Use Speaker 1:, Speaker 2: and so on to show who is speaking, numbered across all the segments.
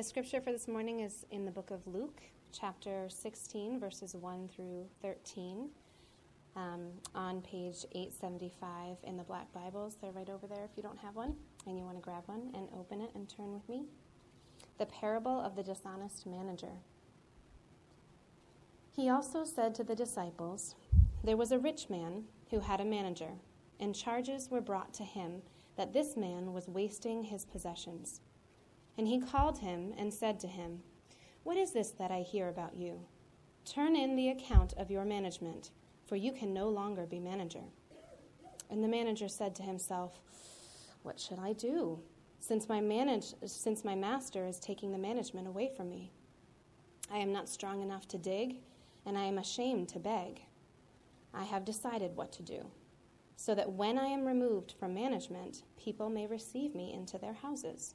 Speaker 1: The scripture for this morning is in the book of Luke, chapter 16, verses 1 through 13, um, on page 875 in the Black Bibles. They're right over there if you don't have one and you want to grab one and open it and turn with me. The parable of the dishonest manager. He also said to the disciples, There was a rich man who had a manager, and charges were brought to him that this man was wasting his possessions. And he called him and said to him, What is this that I hear about you? Turn in the account of your management, for you can no longer be manager. And the manager said to himself, What should I do, since my, manage- since my master is taking the management away from me? I am not strong enough to dig, and I am ashamed to beg. I have decided what to do, so that when I am removed from management, people may receive me into their houses.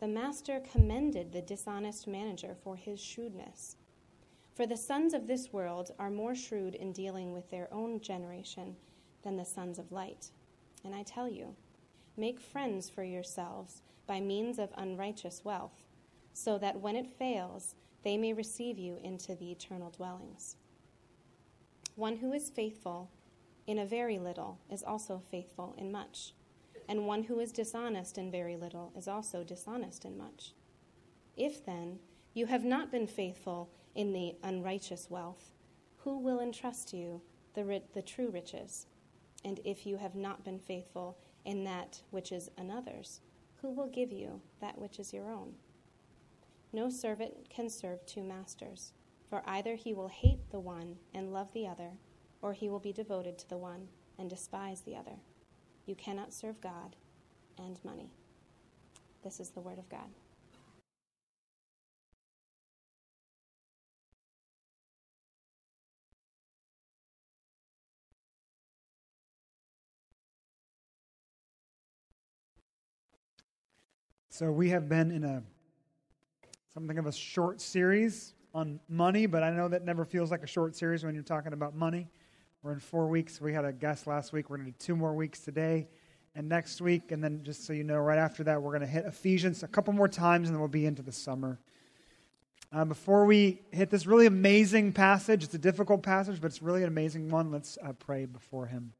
Speaker 1: The master commended the dishonest manager for his shrewdness. For the sons of this world are more shrewd in dealing with their own generation than the sons of light. And I tell you, make friends for yourselves by means of unrighteous wealth, so that when it fails, they may receive you into the eternal dwellings. One who is faithful in a very little is also faithful in much and one who is dishonest in very little is also dishonest in much. If then you have not been faithful in the unrighteous wealth, who will entrust you the, the true riches? And if you have not been faithful in that which is another's, who will give you that which is your own? No servant can serve two masters, for either he will hate the one and love the other, or he will be devoted to the one and despise the other. You cannot serve God and money. This is the Word of God.
Speaker 2: So we have been in a something of a short series on money, but I know that never feels like a short series when you're talking about money. We're in four weeks. We had a guest last week. We're going to do two more weeks today and next week. And then, just so you know, right after that, we're going to hit Ephesians a couple more times, and then we'll be into the summer. Uh, before we hit this really amazing passage, it's a difficult passage, but it's really an amazing one. Let's uh, pray before Him.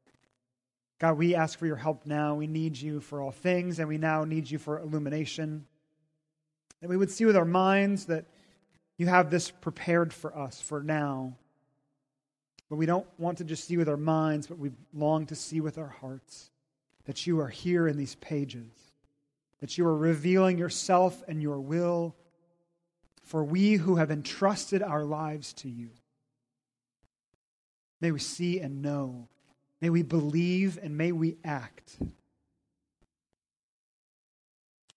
Speaker 2: God, we ask for your help now. We need you for all things, and we now need you for illumination. That we would see with our minds that you have this prepared for us for now but we don't want to just see with our minds, but we long to see with our hearts that you are here in these pages, that you are revealing yourself and your will for we who have entrusted our lives to you. May we see and know. May we believe and may we act.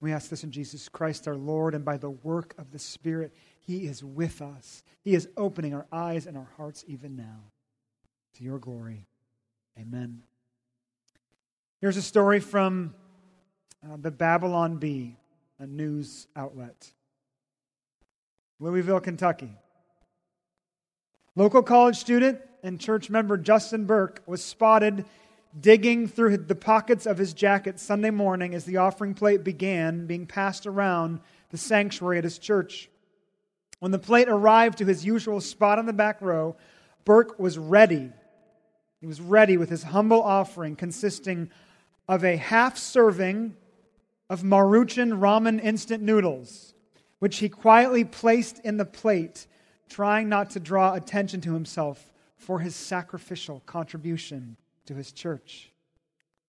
Speaker 2: We ask this in Jesus Christ our Lord, and by the work of the Spirit, He is with us. He is opening our eyes and our hearts even now to your glory. Amen. Here's a story from uh, the Babylon Bee, a news outlet. Louisville, Kentucky. Local college student and church member Justin Burke was spotted digging through the pockets of his jacket Sunday morning as the offering plate began being passed around the sanctuary at his church. When the plate arrived to his usual spot on the back row, Burke was ready he was ready with his humble offering consisting of a half serving of Maruchan ramen instant noodles, which he quietly placed in the plate, trying not to draw attention to himself for his sacrificial contribution to his church.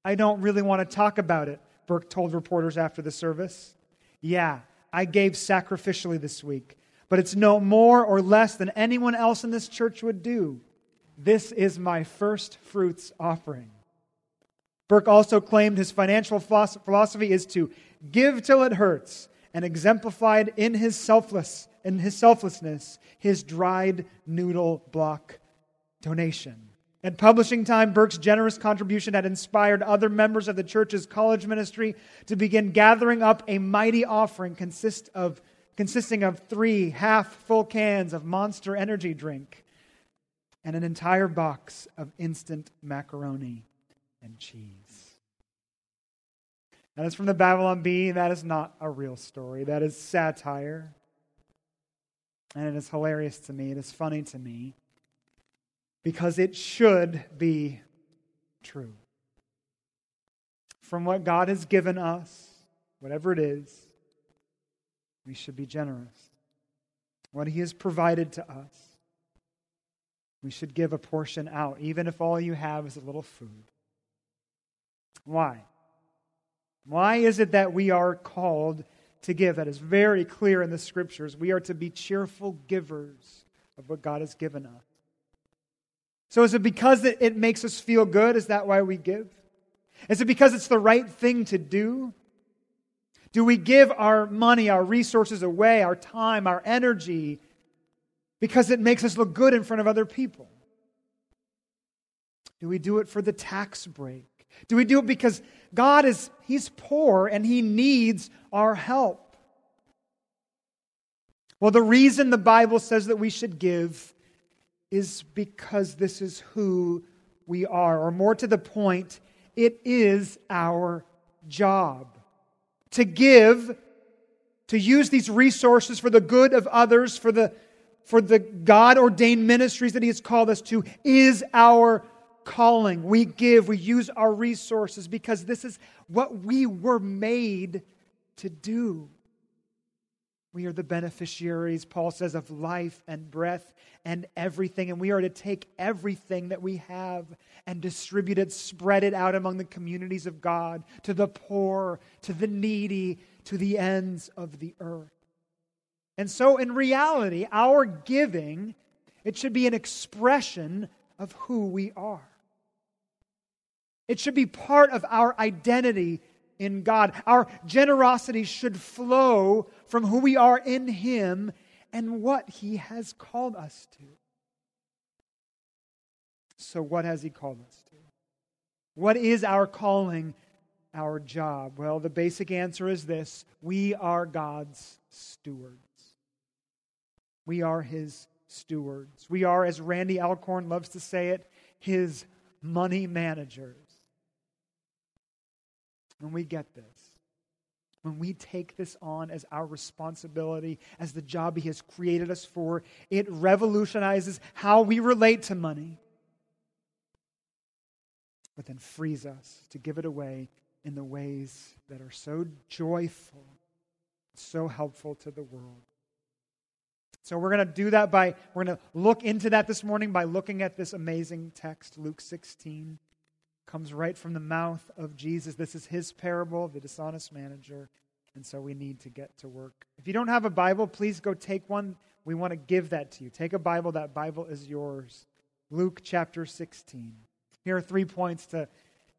Speaker 2: I don't really want to talk about it, Burke told reporters after the service. Yeah, I gave sacrificially this week, but it's no more or less than anyone else in this church would do. This is my first fruits offering. Burke also claimed his financial philosophy is to give till it hurts, and exemplified in his selfless in his selflessness, his dried noodle block donation. At publishing time, Burke's generous contribution had inspired other members of the church's college ministry to begin gathering up a mighty offering consist of, consisting of three half full cans of monster energy drink and an entire box of instant macaroni and cheese. That is from the Babylon Bee. That is not a real story. That is satire. And it is hilarious to me. It is funny to me because it should be true. From what God has given us, whatever it is, we should be generous. What He has provided to us, we should give a portion out, even if all you have is a little food. Why? Why is it that we are called to give? That is very clear in the scriptures. We are to be cheerful givers of what God has given us. So is it because it makes us feel good? Is that why we give? Is it because it's the right thing to do? Do we give our money, our resources away, our time, our energy, because it makes us look good in front of other people? Do we do it for the tax break? Do we do it because God is he's poor and he needs our help? Well, the reason the Bible says that we should give is because this is who we are. Or more to the point, it is our job to give, to use these resources for the good of others, for the, for the God ordained ministries that He has called us to, is our calling. We give, we use our resources because this is what we were made to do. We are the beneficiaries, Paul says, of life and breath and everything. And we are to take everything that we have and distribute it, spread it out among the communities of God, to the poor, to the needy, to the ends of the earth. And so, in reality, our giving, it should be an expression of who we are. It should be part of our identity in God. Our generosity should flow from who we are in Him and what He has called us to. So, what has He called us to? What is our calling, our job? Well, the basic answer is this we are God's stewards. We are His stewards. We are, as Randy Alcorn loves to say it, His money managers. When we get this, when we take this on as our responsibility, as the job He has created us for, it revolutionizes how we relate to money, but then frees us to give it away in the ways that are so joyful, so helpful to the world. So we're going to do that by, we're going to look into that this morning by looking at this amazing text, Luke 16 comes right from the mouth of Jesus. This is his parable the dishonest manager. And so we need to get to work. If you don't have a Bible, please go take one. We want to give that to you. Take a Bible. That Bible is yours. Luke chapter 16. Here are three points to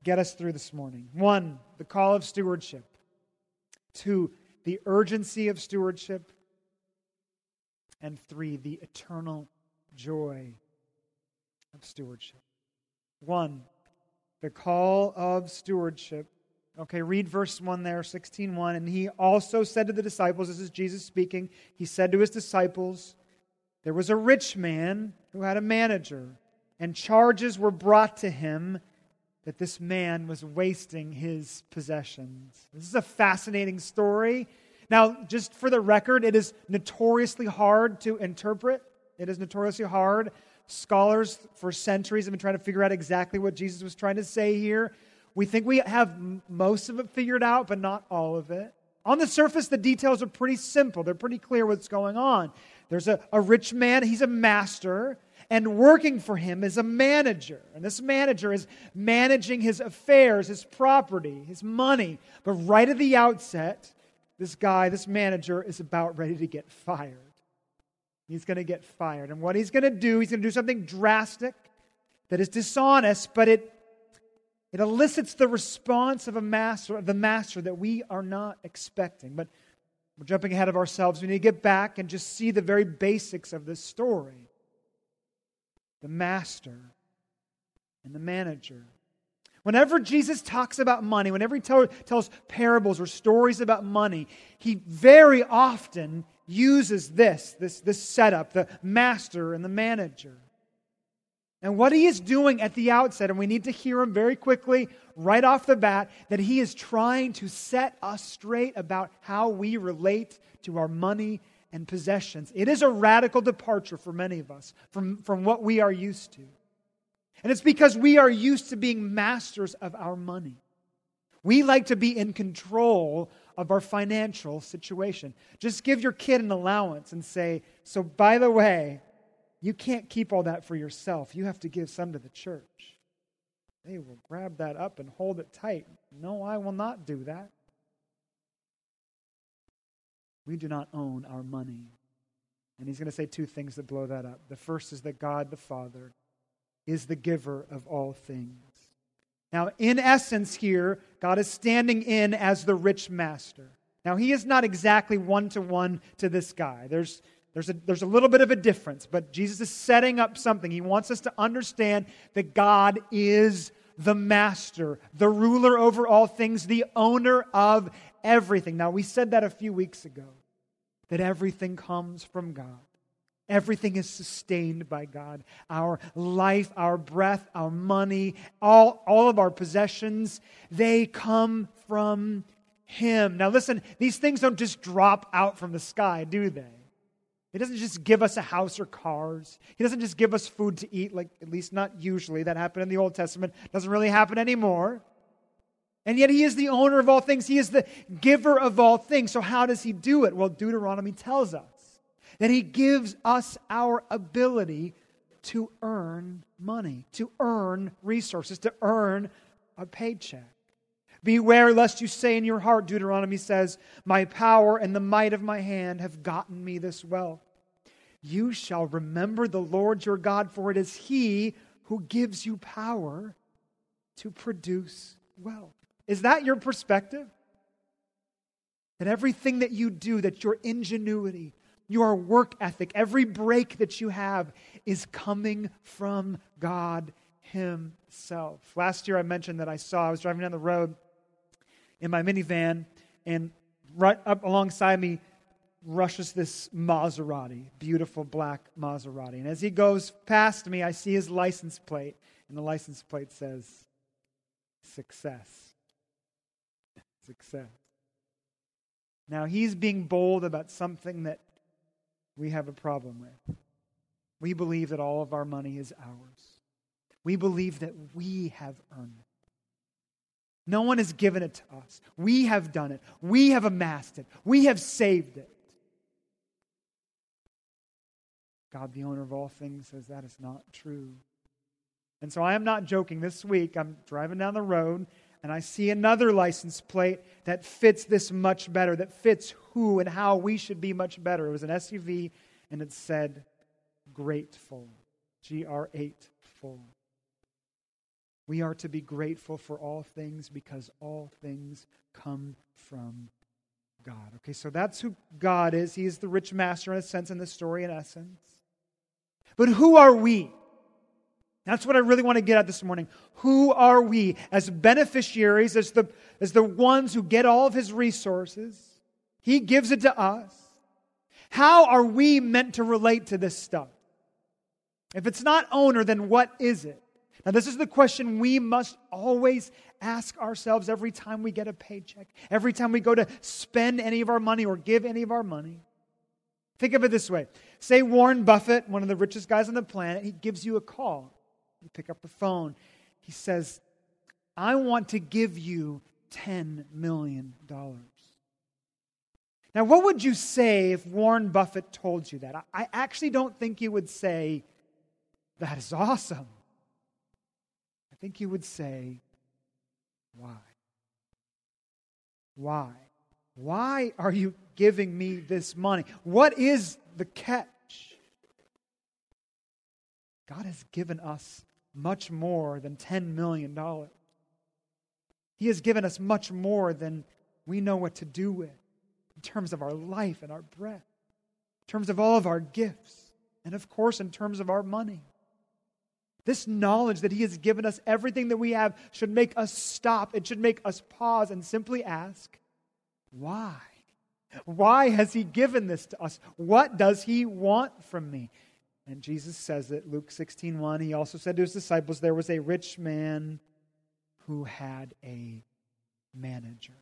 Speaker 2: get us through this morning. One, the call of stewardship. Two, the urgency of stewardship. And three, the eternal joy of stewardship. One, the call of stewardship. Okay, read verse 1 there, 16:1. And he also said to the disciples, this is Jesus speaking, he said to his disciples, There was a rich man who had a manager, and charges were brought to him that this man was wasting his possessions. This is a fascinating story. Now, just for the record, it is notoriously hard to interpret. It is notoriously hard Scholars for centuries have been trying to figure out exactly what Jesus was trying to say here. We think we have most of it figured out, but not all of it. On the surface, the details are pretty simple. They're pretty clear what's going on. There's a, a rich man, he's a master, and working for him is a manager. And this manager is managing his affairs, his property, his money. But right at the outset, this guy, this manager, is about ready to get fired. He's going to get fired. And what he's going to do, he's going to do something drastic that is dishonest, but it, it elicits the response of a master, of the master that we are not expecting. But we're jumping ahead of ourselves. We need to get back and just see the very basics of this story the master and the manager. Whenever Jesus talks about money, whenever he tell, tells parables or stories about money, he very often uses this, this, this setup the master and the manager. And what he is doing at the outset, and we need to hear him very quickly right off the bat, that he is trying to set us straight about how we relate to our money and possessions. It is a radical departure for many of us from, from what we are used to. And it's because we are used to being masters of our money. We like to be in control of our financial situation. Just give your kid an allowance and say, So, by the way, you can't keep all that for yourself. You have to give some to the church. They will grab that up and hold it tight. No, I will not do that. We do not own our money. And he's going to say two things that blow that up. The first is that God the Father is the giver of all things. Now, in essence, here, God is standing in as the rich master. Now, he is not exactly one to one to this guy. There's, there's, a, there's a little bit of a difference, but Jesus is setting up something. He wants us to understand that God is the master, the ruler over all things, the owner of everything. Now, we said that a few weeks ago, that everything comes from God. Everything is sustained by God. Our life, our breath, our money, all, all of our possessions, they come from Him. Now, listen, these things don't just drop out from the sky, do they? He doesn't just give us a house or cars. He doesn't just give us food to eat, like at least not usually. That happened in the Old Testament. Doesn't really happen anymore. And yet he is the owner of all things. He is the giver of all things. So how does he do it? Well, Deuteronomy tells us that He gives us our ability to earn money, to earn resources, to earn a paycheck. Beware lest you say in your heart, Deuteronomy says, My power and the might of my hand have gotten me this wealth. You shall remember the Lord your God, for it is He who gives you power to produce wealth. Is that your perspective? That everything that you do, that your ingenuity, your work ethic, every break that you have is coming from God Himself. Last year I mentioned that I saw, I was driving down the road in my minivan, and right up alongside me rushes this Maserati, beautiful black Maserati. And as he goes past me, I see his license plate, and the license plate says, Success. Success. Now, he's being bold about something that we have a problem with. We believe that all of our money is ours. We believe that we have earned it. No one has given it to us. We have done it. We have amassed it. We have saved it. God, the owner of all things, says that is not true. And so I am not joking. This week, I'm driving down the road and I see another license plate that fits this much better, that fits who and how we should be much better. It was an SUV and it said grateful. G R 8 full. We are to be grateful for all things because all things come from God. Okay, so that's who God is. He is the rich master in a sense in the story, in essence. But who are we? That's what I really want to get at this morning. Who are we as beneficiaries, as the, as the ones who get all of his resources? He gives it to us. How are we meant to relate to this stuff? If it's not owner, then what is it? Now, this is the question we must always ask ourselves every time we get a paycheck, every time we go to spend any of our money or give any of our money. Think of it this way say Warren Buffett, one of the richest guys on the planet, he gives you a call. You pick up the phone. He says, I want to give you $10 million. Now, what would you say if Warren Buffett told you that? I actually don't think you would say, That is awesome. I think you would say, Why? Why? Why are you giving me this money? What is the catch? God has given us much more than $10 million. He has given us much more than we know what to do with. in terms of our life and our breath, in terms of all of our gifts, and of course, in terms of our money. This knowledge that He has given us everything that we have should make us stop. It should make us pause and simply ask, why? Why has He given this to us? What does He want from me? And Jesus says it, Luke 16 1. He also said to his disciples, There was a rich man who had a manager.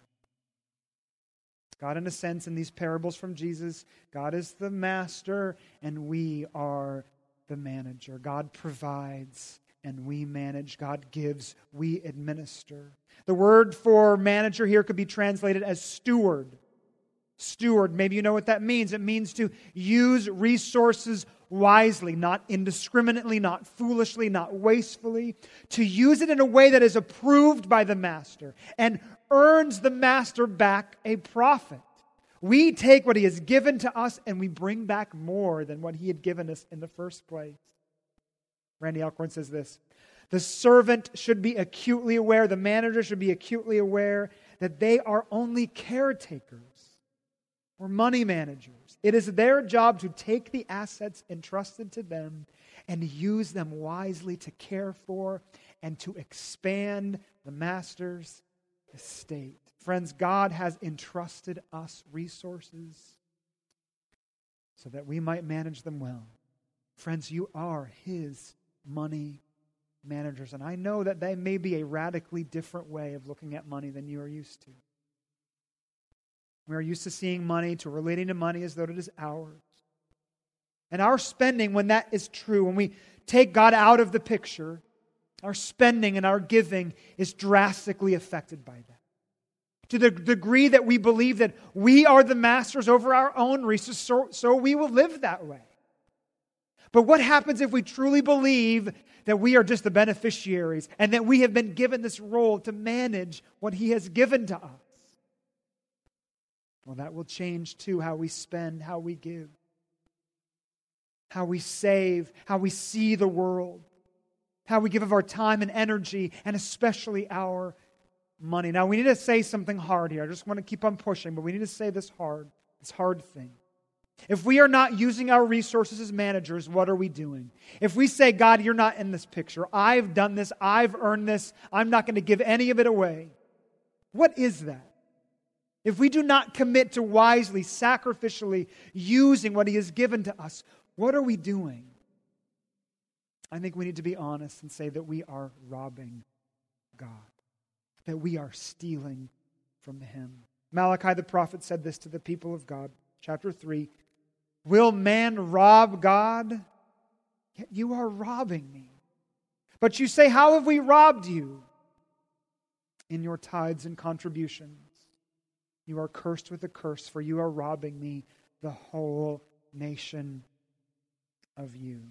Speaker 2: God, in a sense, in these parables from Jesus, God is the master and we are the manager. God provides and we manage. God gives, we administer. The word for manager here could be translated as steward. Steward, maybe you know what that means. It means to use resources wisely, not indiscriminately, not foolishly, not wastefully, to use it in a way that is approved by the master and earns the master back a profit. We take what he has given to us and we bring back more than what he had given us in the first place. Randy Alcorn says this The servant should be acutely aware, the manager should be acutely aware that they are only caretakers or money managers. It is their job to take the assets entrusted to them and use them wisely to care for and to expand the master's estate. Friends, God has entrusted us resources so that we might manage them well. Friends, you are His money managers. And I know that that may be a radically different way of looking at money than you are used to. We are used to seeing money, to relating to money as though it is ours. And our spending, when that is true, when we take God out of the picture, our spending and our giving is drastically affected by that. To the degree that we believe that we are the masters over our own resources, so, so we will live that way. But what happens if we truly believe that we are just the beneficiaries and that we have been given this role to manage what He has given to us? Well, that will change too how we spend, how we give, how we save, how we see the world, how we give of our time and energy, and especially our money. Now, we need to say something hard here. I just want to keep on pushing, but we need to say this hard, this hard thing. If we are not using our resources as managers, what are we doing? If we say, God, you're not in this picture, I've done this, I've earned this, I'm not going to give any of it away, what is that? If we do not commit to wisely, sacrificially using what He has given to us, what are we doing? I think we need to be honest and say that we are robbing God, that we are stealing from Him. Malachi the prophet said this to the people of God, chapter 3 Will man rob God? Yet you are robbing me. But you say, How have we robbed you? In your tithes and contributions. You are cursed with a curse, for you are robbing me, the whole nation of you.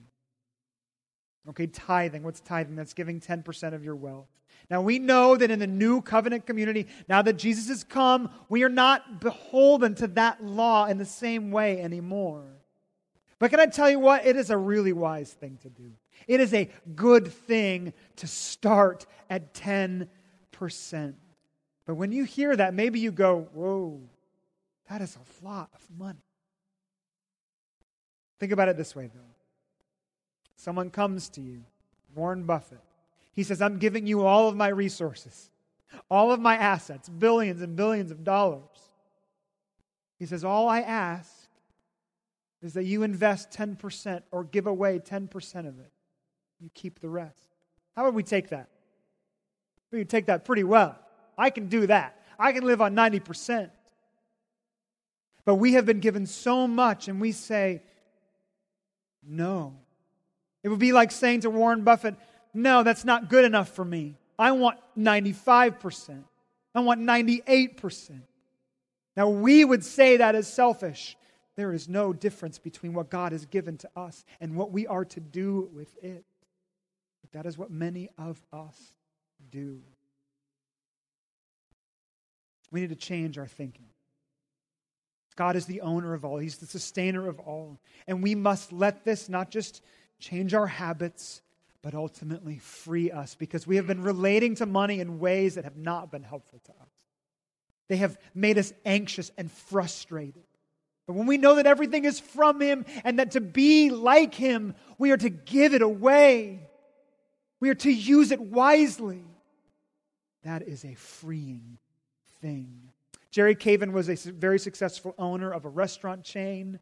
Speaker 2: Okay, tithing. What's tithing? That's giving 10% of your wealth. Now, we know that in the new covenant community, now that Jesus has come, we are not beholden to that law in the same way anymore. But can I tell you what? It is a really wise thing to do. It is a good thing to start at 10%. But when you hear that, maybe you go, whoa, that is a lot of money. Think about it this way, though. Someone comes to you, Warren Buffett. He says, I'm giving you all of my resources, all of my assets, billions and billions of dollars. He says, All I ask is that you invest 10% or give away 10% of it. You keep the rest. How would we take that? We would take that pretty well. I can do that. I can live on 90%. But we have been given so much, and we say, no. It would be like saying to Warren Buffett, no, that's not good enough for me. I want 95%. I want 98%. Now, we would say that is selfish. There is no difference between what God has given to us and what we are to do with it. But that is what many of us do. We need to change our thinking. God is the owner of all, He's the sustainer of all. And we must let this not just change our habits, but ultimately free us because we have been relating to money in ways that have not been helpful to us. They have made us anxious and frustrated. But when we know that everything is from Him and that to be like Him, we are to give it away, we are to use it wisely. That is a freeing thing. Jerry Caven was a very successful owner of a restaurant chain,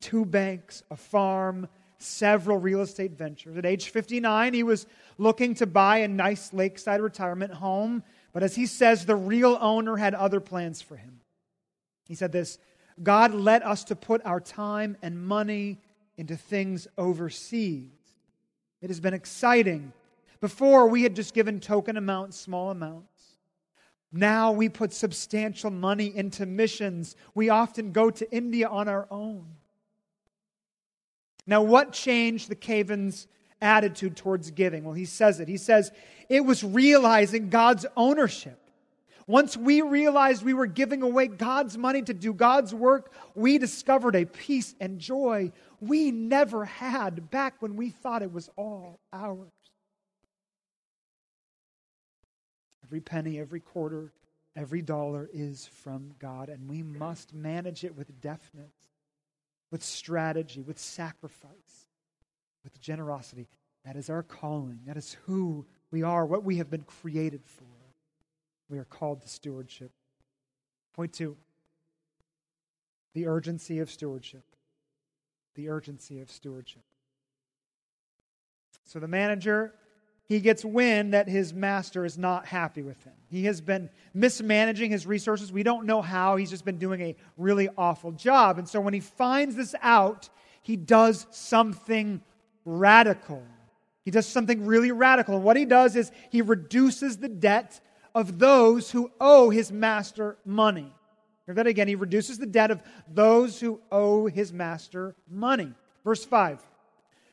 Speaker 2: two banks, a farm, several real estate ventures. At age 59, he was looking to buy a nice lakeside retirement home, but as he says, the real owner had other plans for him. He said this God led us to put our time and money into things overseas. It has been exciting. Before, we had just given token amounts, small amounts. Now we put substantial money into missions. We often go to India on our own. Now, what changed the Cavens' attitude towards giving? Well, he says it. He says it was realizing God's ownership. Once we realized we were giving away God's money to do God's work, we discovered a peace and joy we never had back when we thought it was all ours. Every penny, every quarter, every dollar is from God, and we must manage it with deftness, with strategy, with sacrifice, with generosity. That is our calling. That is who we are, what we have been created for. We are called to stewardship. Point two the urgency of stewardship. The urgency of stewardship. So the manager he gets wind that his master is not happy with him. He has been mismanaging his resources. We don't know how. He's just been doing a really awful job. And so when he finds this out, he does something radical. He does something really radical. And what he does is he reduces the debt of those who owe his master money. Hear that again. He reduces the debt of those who owe his master money. Verse 5.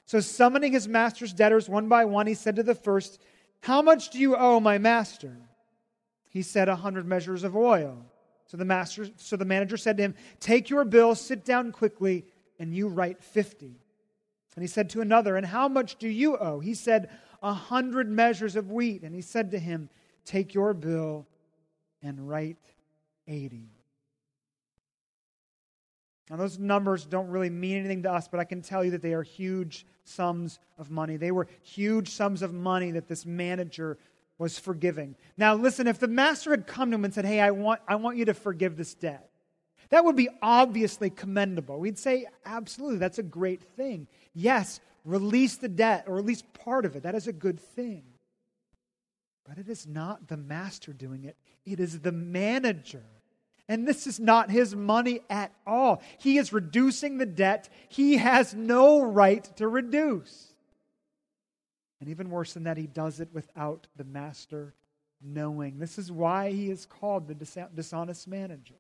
Speaker 2: So, summoning his master's debtors one by one, he said to the first, How much do you owe my master? He said, A hundred measures of oil. So the, master, so the manager said to him, Take your bill, sit down quickly, and you write fifty. And he said to another, And how much do you owe? He said, A hundred measures of wheat. And he said to him, Take your bill and write eighty. Now, those numbers don't really mean anything to us, but I can tell you that they are huge sums of money. They were huge sums of money that this manager was forgiving. Now, listen, if the master had come to him and said, Hey, I want, I want you to forgive this debt, that would be obviously commendable. We'd say, Absolutely, that's a great thing. Yes, release the debt, or at least part of it. That is a good thing. But it is not the master doing it, it is the manager and this is not his money at all. He is reducing the debt he has no right to reduce. And even worse than that, he does it without the master knowing. This is why he is called the dishonest manager.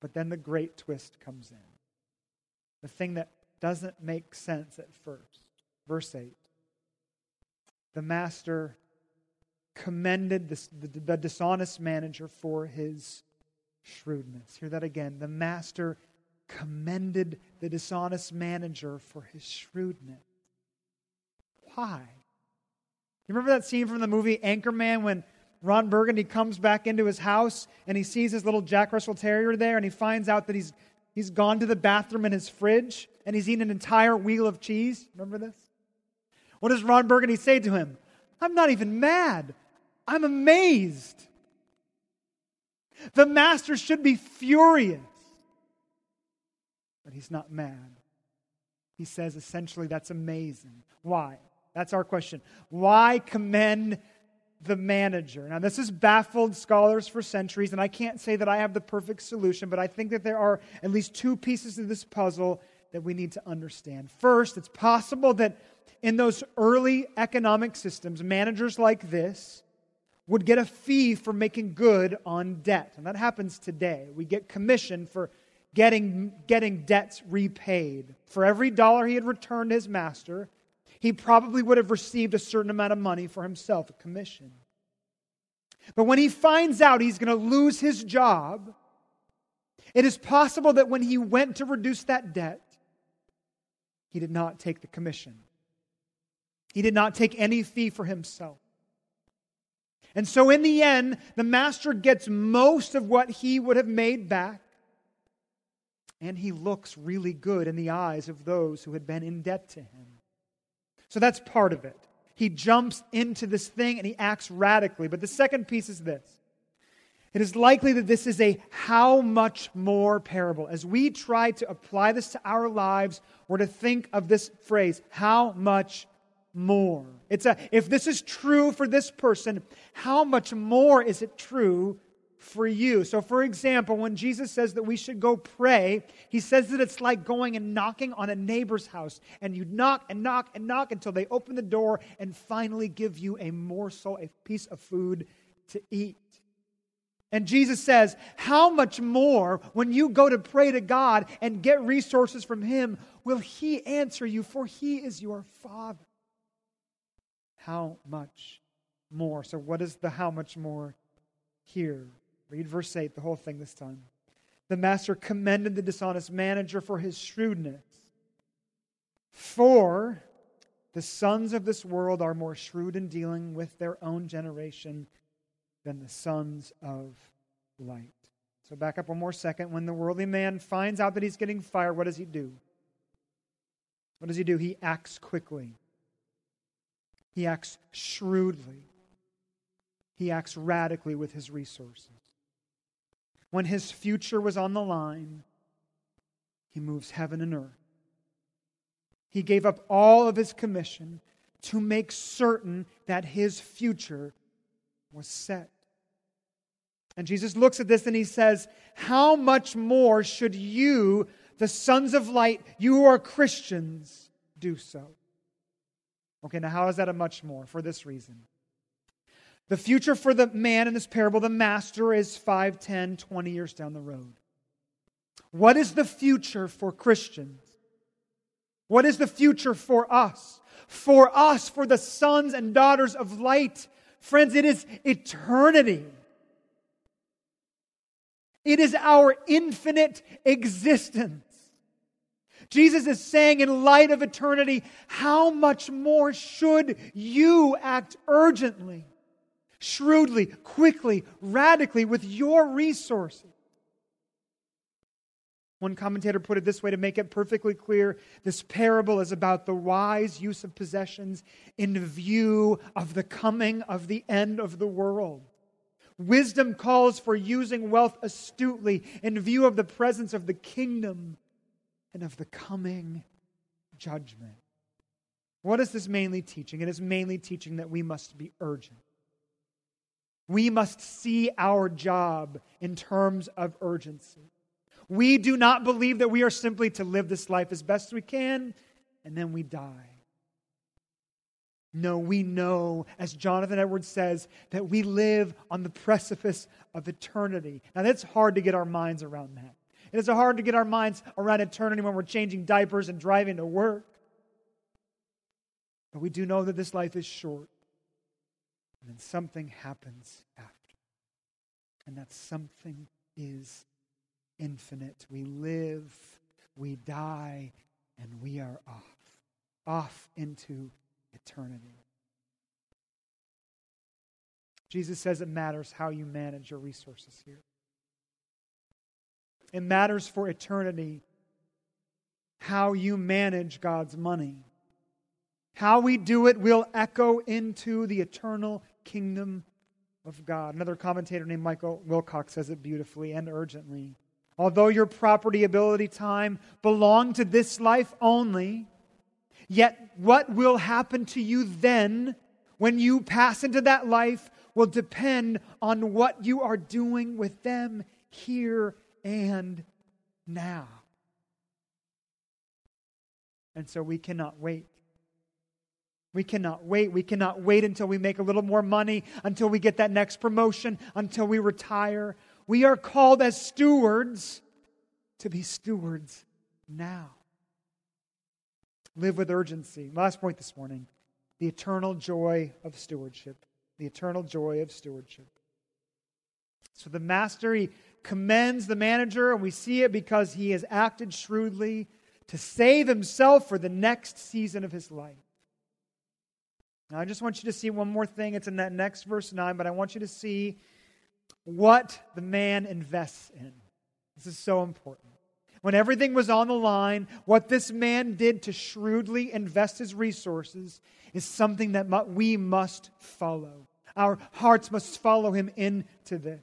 Speaker 2: But then the great twist comes in. The thing that doesn't make sense at first. Verse 8. The master commended the, the, dishonest manager for his shrewdness. Hear that again. The master commended the dishonest manager for his shrewdness. Why? You remember that scene from the movie Anchorman when Ron Burgundy comes back into his house and he sees his little Jack Russell Terrier there and he finds out that he's, he's gone to the bathroom in his fridge and he's eaten an entire wheel of cheese? Remember this? What does Ron Burgundy say to him? I'm not even mad. I'm amazed. The master should be furious. But he's not mad. He says essentially that's amazing. Why? That's our question. Why commend the manager? Now, this has baffled scholars for centuries, and I can't say that I have the perfect solution, but I think that there are at least two pieces of this puzzle that we need to understand. First, it's possible that in those early economic systems, managers like this would get a fee for making good on debt. And that happens today. We get commission for getting, getting debts repaid. For every dollar he had returned his master, he probably would have received a certain amount of money for himself, a commission. But when he finds out he's going to lose his job, it is possible that when he went to reduce that debt, he did not take the commission. He did not take any fee for himself. And so, in the end, the master gets most of what he would have made back. And he looks really good in the eyes of those who had been in debt to him. So, that's part of it. He jumps into this thing and he acts radically. But the second piece is this it is likely that this is a how much more parable. As we try to apply this to our lives, we're to think of this phrase, how much more. It's a, if this is true for this person, how much more is it true for you? So, for example, when Jesus says that we should go pray, he says that it's like going and knocking on a neighbor's house. And you knock and knock and knock until they open the door and finally give you a morsel, a piece of food to eat. And Jesus says, How much more, when you go to pray to God and get resources from Him, will He answer you? For He is your Father how much more? So, what is the how much more here? Read verse 8, the whole thing this time. The master commended the dishonest manager for his shrewdness. For the sons of this world are more shrewd in dealing with their own generation than the sons of light. So, back up one more second. When the worldly man finds out that he's getting fired, what does he do? What does he do? He acts quickly. He acts shrewdly. He acts radically with his resources. When his future was on the line, he moves heaven and earth. He gave up all of his commission to make certain that his future was set. And Jesus looks at this and he says, How much more should you, the sons of light, you who are Christians, do so? Okay, now how is that a much more? For this reason. The future for the man in this parable, the master, is 5, 10, 20 years down the road. What is the future for Christians? What is the future for us? For us, for the sons and daughters of light. Friends, it is eternity. It is our infinite existence. Jesus is saying, in light of eternity, how much more should you act urgently, shrewdly, quickly, radically with your resources? One commentator put it this way to make it perfectly clear this parable is about the wise use of possessions in view of the coming of the end of the world. Wisdom calls for using wealth astutely in view of the presence of the kingdom and of the coming judgment. What is this mainly teaching? It is mainly teaching that we must be urgent. We must see our job in terms of urgency. We do not believe that we are simply to live this life as best we can and then we die. No, we know, as Jonathan Edwards says, that we live on the precipice of eternity. Now, that's hard to get our minds around that. It is hard to get our minds around eternity when we're changing diapers and driving to work. But we do know that this life is short. And then something happens after. And that something is infinite. We live, we die, and we are off. Off into eternity. Jesus says it matters how you manage your resources here. It matters for eternity how you manage God's money. How we do it will echo into the eternal kingdom of God. Another commentator named Michael Wilcock says it beautifully and urgently. Although your property, ability, time belong to this life only, yet what will happen to you then when you pass into that life will depend on what you are doing with them here and now. And so we cannot wait. We cannot wait. We cannot wait until we make a little more money, until we get that next promotion, until we retire. We are called as stewards to be stewards now. Live with urgency. Last point this morning the eternal joy of stewardship. The eternal joy of stewardship. So the master, he commends the manager, and we see it because he has acted shrewdly to save himself for the next season of his life. Now, I just want you to see one more thing. It's in that next verse 9, but I want you to see what the man invests in. This is so important. When everything was on the line, what this man did to shrewdly invest his resources is something that we must follow. Our hearts must follow him into this.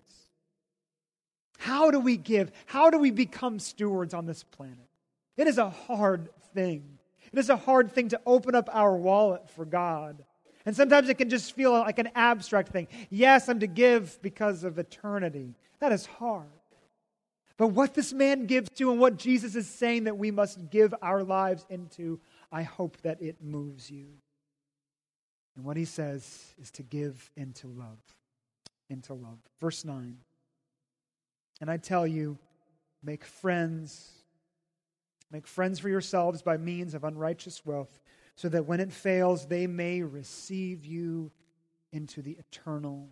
Speaker 2: How do we give? How do we become stewards on this planet? It is a hard thing. It is a hard thing to open up our wallet for God. And sometimes it can just feel like an abstract thing. Yes, I'm to give because of eternity. That is hard. But what this man gives to and what Jesus is saying that we must give our lives into, I hope that it moves you. And what he says is to give into love. Into love. Verse 9. And I tell you, make friends. Make friends for yourselves by means of unrighteous wealth, so that when it fails, they may receive you into the eternal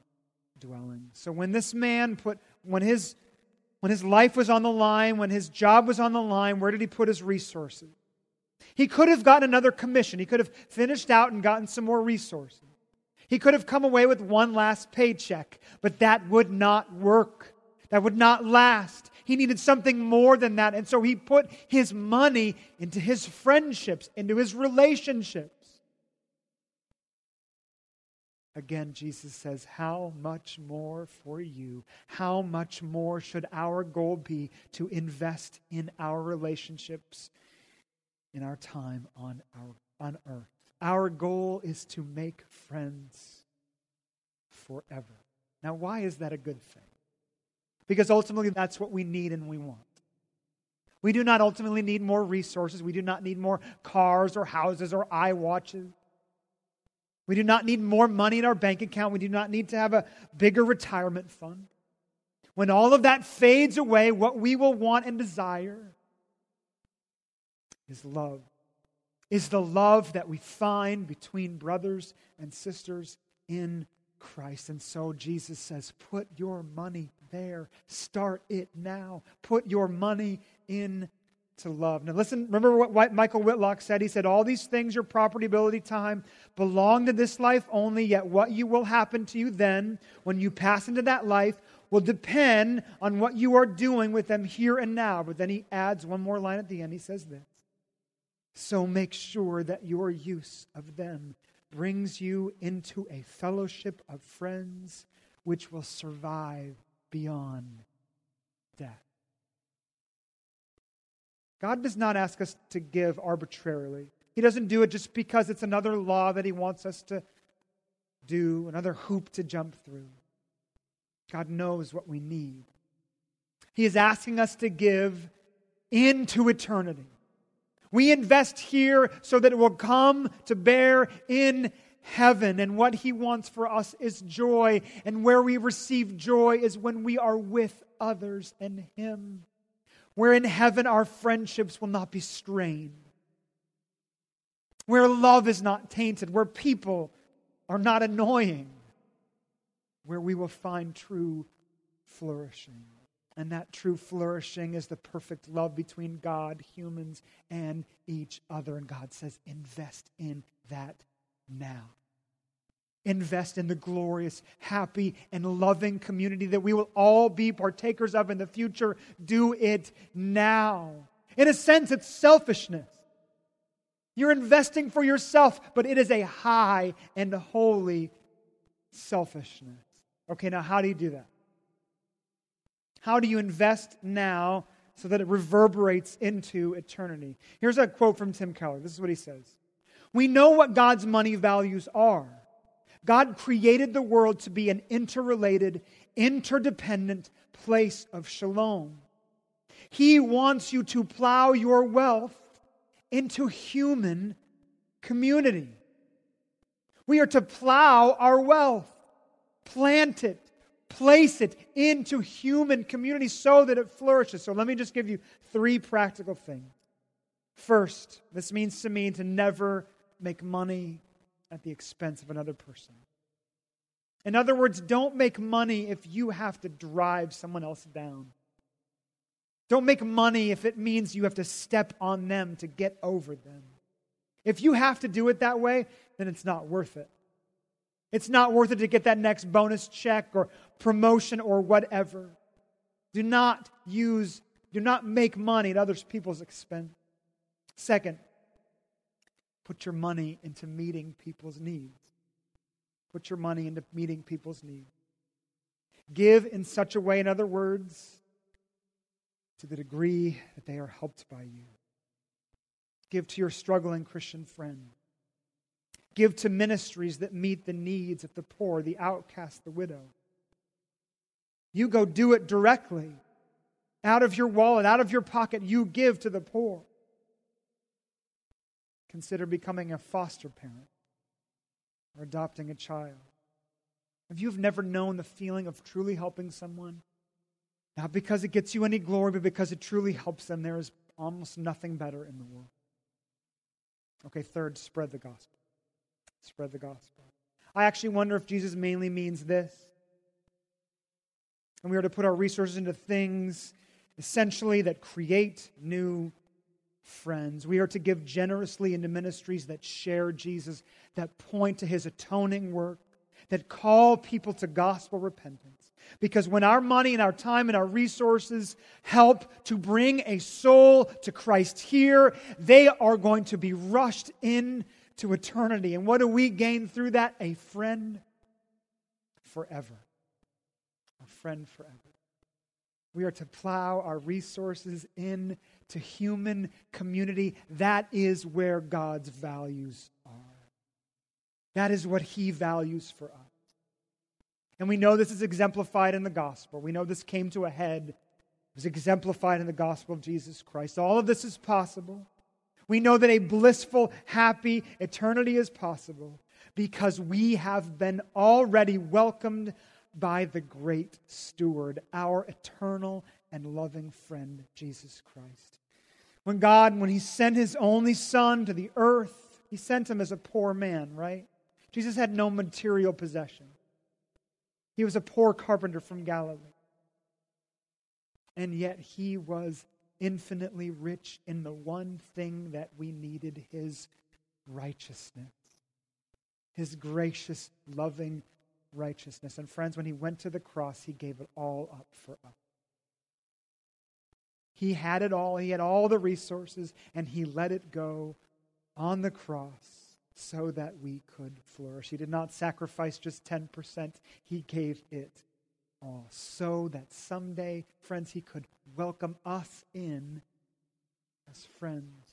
Speaker 2: dwelling. So when this man put, when his, when his life was on the line, when his job was on the line, where did he put his resources? He could have gotten another commission. He could have finished out and gotten some more resources. He could have come away with one last paycheck, but that would not work. That would not last. He needed something more than that. And so he put his money into his friendships, into his relationships. Again, Jesus says, How much more for you? How much more should our goal be to invest in our relationships in our time on, our, on earth. Our goal is to make friends forever. Now, why is that a good thing? Because ultimately, that's what we need and we want. We do not ultimately need more resources. We do not need more cars or houses or eye watches. We do not need more money in our bank account. We do not need to have a bigger retirement fund. When all of that fades away, what we will want and desire is love, is the love that we find between brothers and sisters in Christ. And so Jesus says, put your money there. Start it now. Put your money in to love. Now, listen, remember what Michael Wilcock said? He said, All these things, your property, ability, time, belong to this life only, yet what you will happen to you then, when you pass into that life, will depend on what you are doing with them here and now. But then he adds one more line at the end. He says this so make sure that your use of them brings you into a fellowship of friends which will survive beyond death. God does not ask us to give arbitrarily. He doesn't do it just because it's another law that He wants us to do, another hoop to jump through. God knows what we need. He is asking us to give into eternity. We invest here so that it will come to bear in heaven. And what He wants for us is joy. And where we receive joy is when we are with others and Him. Where in heaven our friendships will not be strained. Where love is not tainted. Where people are not annoying. Where we will find true flourishing. And that true flourishing is the perfect love between God, humans, and each other. And God says, invest in that now. Invest in the glorious, happy, and loving community that we will all be partakers of in the future. Do it now. In a sense, it's selfishness. You're investing for yourself, but it is a high and holy selfishness. Okay, now how do you do that? How do you invest now so that it reverberates into eternity? Here's a quote from Tim Keller. This is what he says We know what God's money values are. God created the world to be an interrelated, interdependent place of shalom. He wants you to plow your wealth into human community. We are to plow our wealth, plant it, place it into human community so that it flourishes. So let me just give you three practical things. First, this means to me to never make money at the expense of another person. In other words, don't make money if you have to drive someone else down. Don't make money if it means you have to step on them to get over them. If you have to do it that way, then it's not worth it. It's not worth it to get that next bonus check or promotion or whatever. Do not use, do not make money at other people's expense. Second, put your money into meeting people's needs. Put your money into meeting people's needs. Give in such a way, in other words, to the degree that they are helped by you. Give to your struggling Christian friend. Give to ministries that meet the needs of the poor, the outcast, the widow. You go do it directly. Out of your wallet, out of your pocket, you give to the poor. Consider becoming a foster parent or adopting a child. If you've never known the feeling of truly helping someone, not because it gets you any glory, but because it truly helps them, there is almost nothing better in the world. Okay, third, spread the gospel. Spread the gospel. I actually wonder if Jesus mainly means this. And we are to put our resources into things essentially that create new friends. We are to give generously into ministries that share Jesus, that point to his atoning work, that call people to gospel repentance. Because when our money and our time and our resources help to bring a soul to Christ here, they are going to be rushed in to eternity. And what do we gain through that? A friend forever. A friend forever. We are to plow our resources in to human community. That is where God's values are. That is what He values for us. And we know this is exemplified in the gospel. We know this came to a head, it was exemplified in the gospel of Jesus Christ. All of this is possible. We know that a blissful, happy eternity is possible because we have been already welcomed by the great steward, our eternal and loving friend, Jesus Christ. When God, when He sent His only Son to the earth, He sent Him as a poor man, right? Jesus had no material possession. He was a poor carpenter from Galilee. And yet he was infinitely rich in the one thing that we needed his righteousness, his gracious, loving righteousness. And friends, when he went to the cross, he gave it all up for us. He had it all, he had all the resources, and he let it go on the cross so that we could flourish. He did not sacrifice just 10%, He gave it all so that someday, friends, He could welcome us in as friends.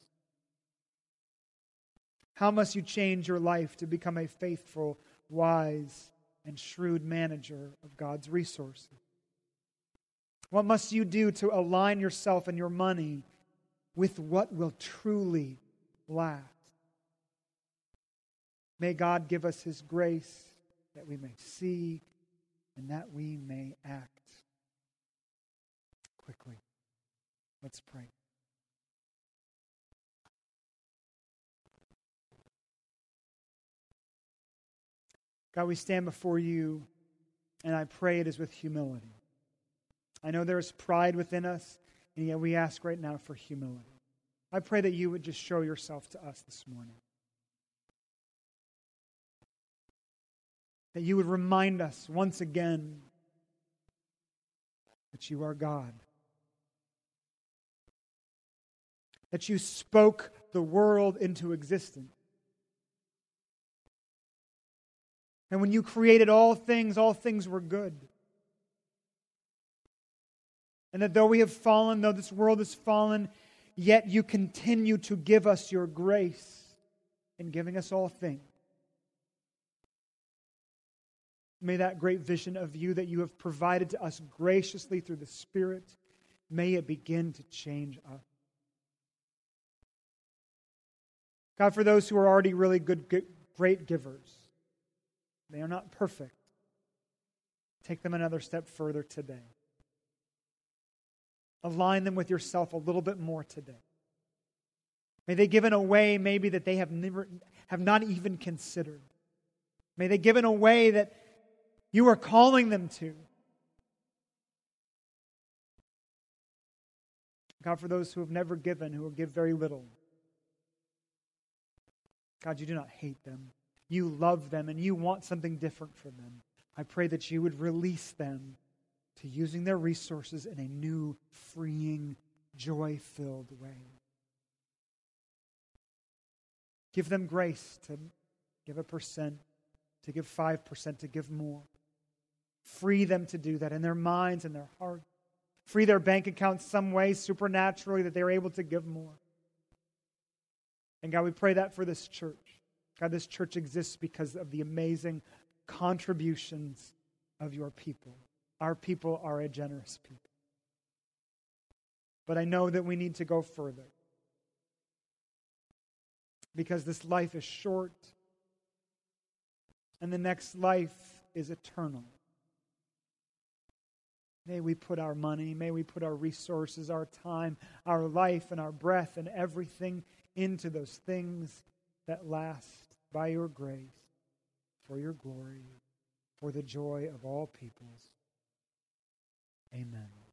Speaker 2: How must you change your life to become a faithful, wise, and shrewd manager of God's resources? What must you do to align yourself and your money with what will truly last? May God give us his grace that we may see and that we may act quickly. Let's pray. God, we stand before you, and I pray it is with humility. I know there is pride within us, and yet we ask right now for humility. I pray that you would just show yourself to us this morning. that you would remind us once again that you are God. That you spoke the world into existence. And when you created all things, all things were good. And that though we have fallen, though this world has fallen, yet you continue to give us your grace in giving us all things. May that great vision of you that you have provided to us graciously through the Spirit, may it begin to change us. God, for those who are already really good, good great givers, they are not perfect. Take them another step further today. Align them with yourself a little bit more today. May they give in a way maybe that they have never have not even considered. May they give in a way that you are calling them to. God, for those who have never given, who will give very little. God, you do not hate them. you love them and you want something different for them. I pray that you would release them to using their resources in a new, freeing, joy filled way. Give them grace to give a percent, to give 5%, to give more. Free them to do that in their minds and their hearts. Free their bank accounts some way supernaturally that they're able to give more. And God, we pray that for this church. God, this church exists because of the amazing contributions of your people. Our people are a generous people. But I know that we need to go further because this life is short and the next life is eternal. May we put our money, may we put our resources, our time, our life, and our breath and everything into those things that last by your grace, for your glory, for the joy of all peoples. Amen.